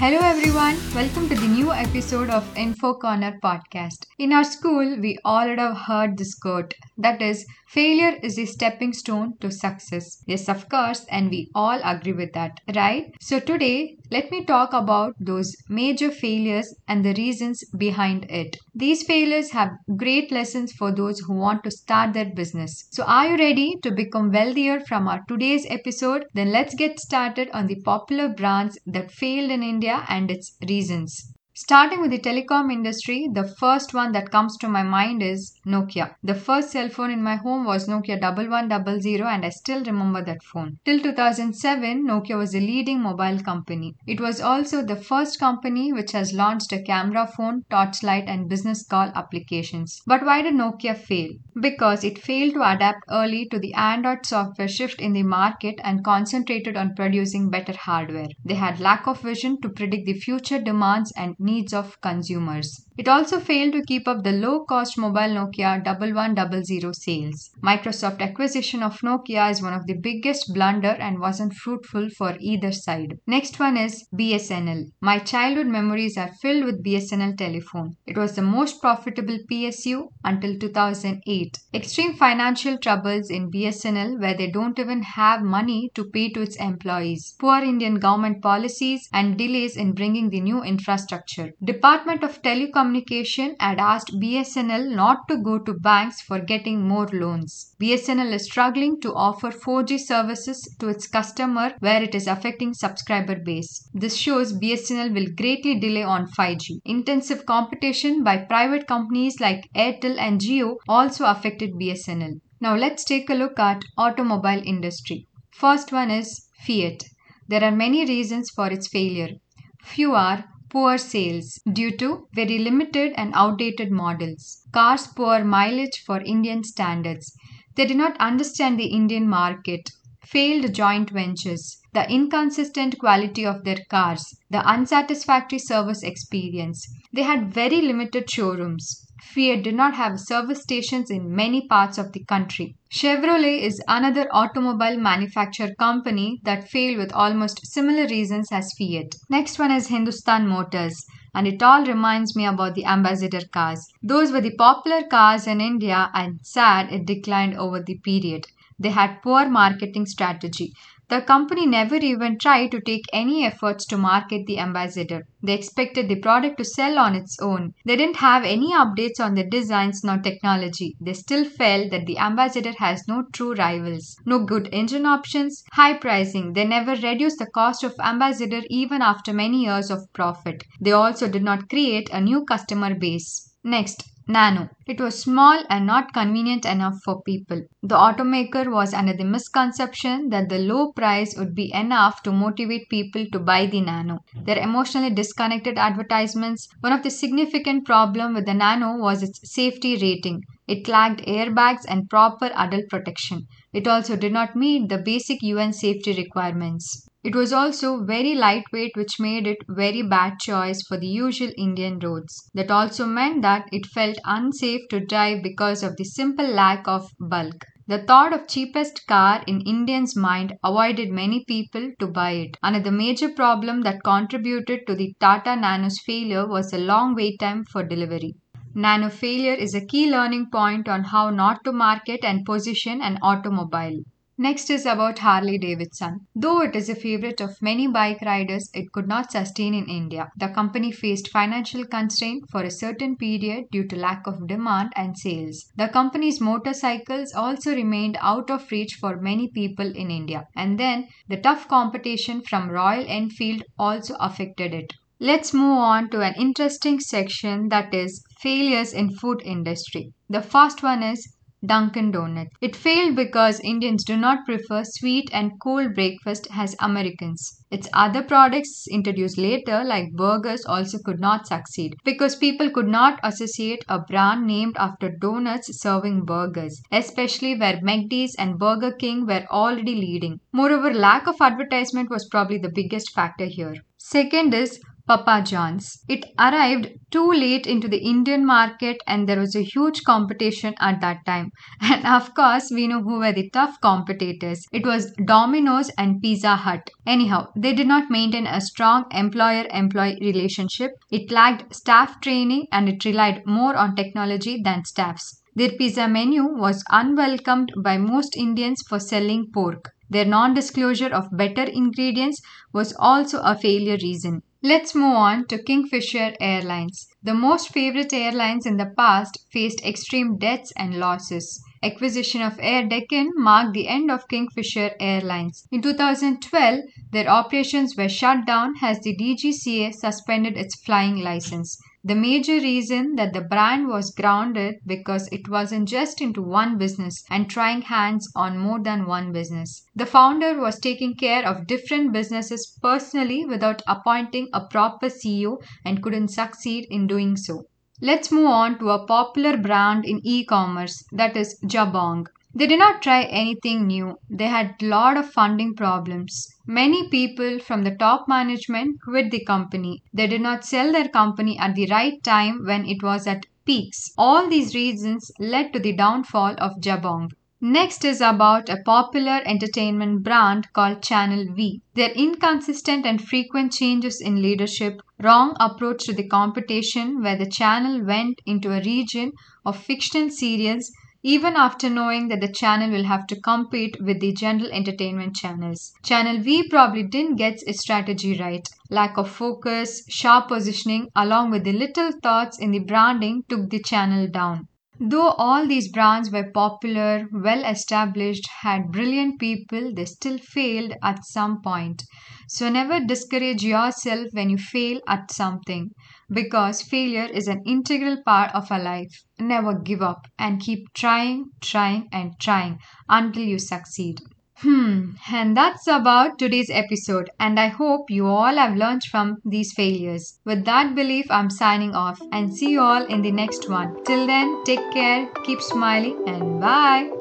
Hello everyone, welcome to the new episode of Info Corner podcast. In our school, we all have heard this quote that is, failure is a stepping stone to success. Yes, of course, and we all agree with that, right? So today, let me talk about those major failures and the reasons behind it. These failures have great lessons for those who want to start their business. So, are you ready to become wealthier from our today's episode? Then let's get started on the popular brands that failed in India and its reasons. Starting with the telecom industry, the first one that comes to my mind is Nokia. The first cell phone in my home was Nokia 1100 and I still remember that phone. Till 2007, Nokia was a leading mobile company. It was also the first company which has launched a camera phone, torchlight and business call applications. But why did Nokia fail? Because it failed to adapt early to the Android software shift in the market and concentrated on producing better hardware. They had lack of vision to predict the future demands and needs of consumers. It also failed to keep up the low cost mobile Nokia 1100 sales. Microsoft acquisition of Nokia is one of the biggest blunder and wasn't fruitful for either side. Next one is BSNL. My childhood memories are filled with BSNL telephone. It was the most profitable PSU until 2008. Extreme financial troubles in BSNL where they don't even have money to pay to its employees. Poor Indian government policies and delays in bringing the new infrastructure Department of Telecommunication had asked BSNL not to go to banks for getting more loans. BSNL is struggling to offer 4G services to its customer where it is affecting subscriber base. This shows BSNL will greatly delay on 5G. Intensive competition by private companies like Airtel and Jio also affected BSNL. Now let's take a look at automobile industry. First one is Fiat. There are many reasons for its failure. Few are poor sales due to very limited and outdated models. Cars poor mileage for Indian standards. They did not understand the Indian market. Failed joint ventures, the inconsistent quality of their cars, the unsatisfactory service experience. They had very limited showrooms. Fiat did not have service stations in many parts of the country. Chevrolet is another automobile manufacturer company that failed with almost similar reasons as Fiat. Next one is Hindustan Motors and it all reminds me about the ambassador cars. Those were the popular cars in India and sad it declined over the period. They had poor marketing strategy. The company never even tried to take any efforts to market the ambassador. They expected the product to sell on its own. They didn't have any updates on the designs nor technology. They still felt that the ambassador has no true rivals, no good engine options, high pricing. They never reduced the cost of ambassador even after many years of profit. They also did not create a new customer base. Next, Nano. It was small and not convenient enough for people. The automaker was under the misconception that the low price would be enough to motivate people to buy the Nano. Their emotionally disconnected advertisements. One of the significant problem with the Nano was its safety rating. It lacked airbags and proper adult protection. It also did not meet the basic UN safety requirements. It was also very lightweight, which made it very bad choice for the usual Indian roads. That also meant that it felt unsafe to drive because of the simple lack of bulk. The thought of cheapest car in Indians' mind avoided many people to buy it. Another major problem that contributed to the Tata Nano's failure was the long wait time for delivery. Nano failure is a key learning point on how not to market and position an automobile. Next is about Harley Davidson. Though it is a favorite of many bike riders, it could not sustain in India. The company faced financial constraint for a certain period due to lack of demand and sales. The company's motorcycles also remained out of reach for many people in India. And then the tough competition from Royal Enfield also affected it. Let's move on to an interesting section that is failures in food industry. The first one is Dunkin' Donuts. It failed because Indians do not prefer sweet and cool breakfast as Americans. Its other products introduced later, like burgers, also could not succeed because people could not associate a brand named after donuts serving burgers, especially where McD's and Burger King were already leading. Moreover, lack of advertisement was probably the biggest factor here. Second is Papa John's. It arrived too late into the Indian market and there was a huge competition at that time. And of course, we know who were the tough competitors. It was Domino's and Pizza Hut. Anyhow, they did not maintain a strong employer employee relationship. It lacked staff training and it relied more on technology than staffs. Their pizza menu was unwelcomed by most Indians for selling pork. Their non disclosure of better ingredients was also a failure reason. Let's move on to Kingfisher Airlines. The most favorite airlines in the past faced extreme debts and losses. Acquisition of Air Deccan marked the end of Kingfisher Airlines. In 2012, their operations were shut down as the DGCA suspended its flying license. The major reason that the brand was grounded because it wasn't just into one business and trying hands on more than one business. The founder was taking care of different businesses personally without appointing a proper CEO and couldn't succeed in doing so. Let's move on to a popular brand in e-commerce that is Jabong. They did not try anything new. They had a lot of funding problems. Many people from the top management quit the company. They did not sell their company at the right time when it was at peaks. All these reasons led to the downfall of Jabong. Next is about a popular entertainment brand called Channel V. Their inconsistent and frequent changes in leadership, wrong approach to the competition where the channel went into a region of fictional serials even after knowing that the channel will have to compete with the general entertainment channels. Channel V probably didn't get its strategy right. Lack of focus, sharp positioning, along with the little thoughts in the branding took the channel down. Though all these brands were popular, well established, had brilliant people, they still failed at some point. So never discourage yourself when you fail at something because failure is an integral part of our life. Never give up and keep trying, trying, and trying until you succeed. Hmm, and that's about today's episode, and I hope you all have learned from these failures. With that belief, I'm signing off and see you all in the next one. Till then, take care, keep smiling, and bye.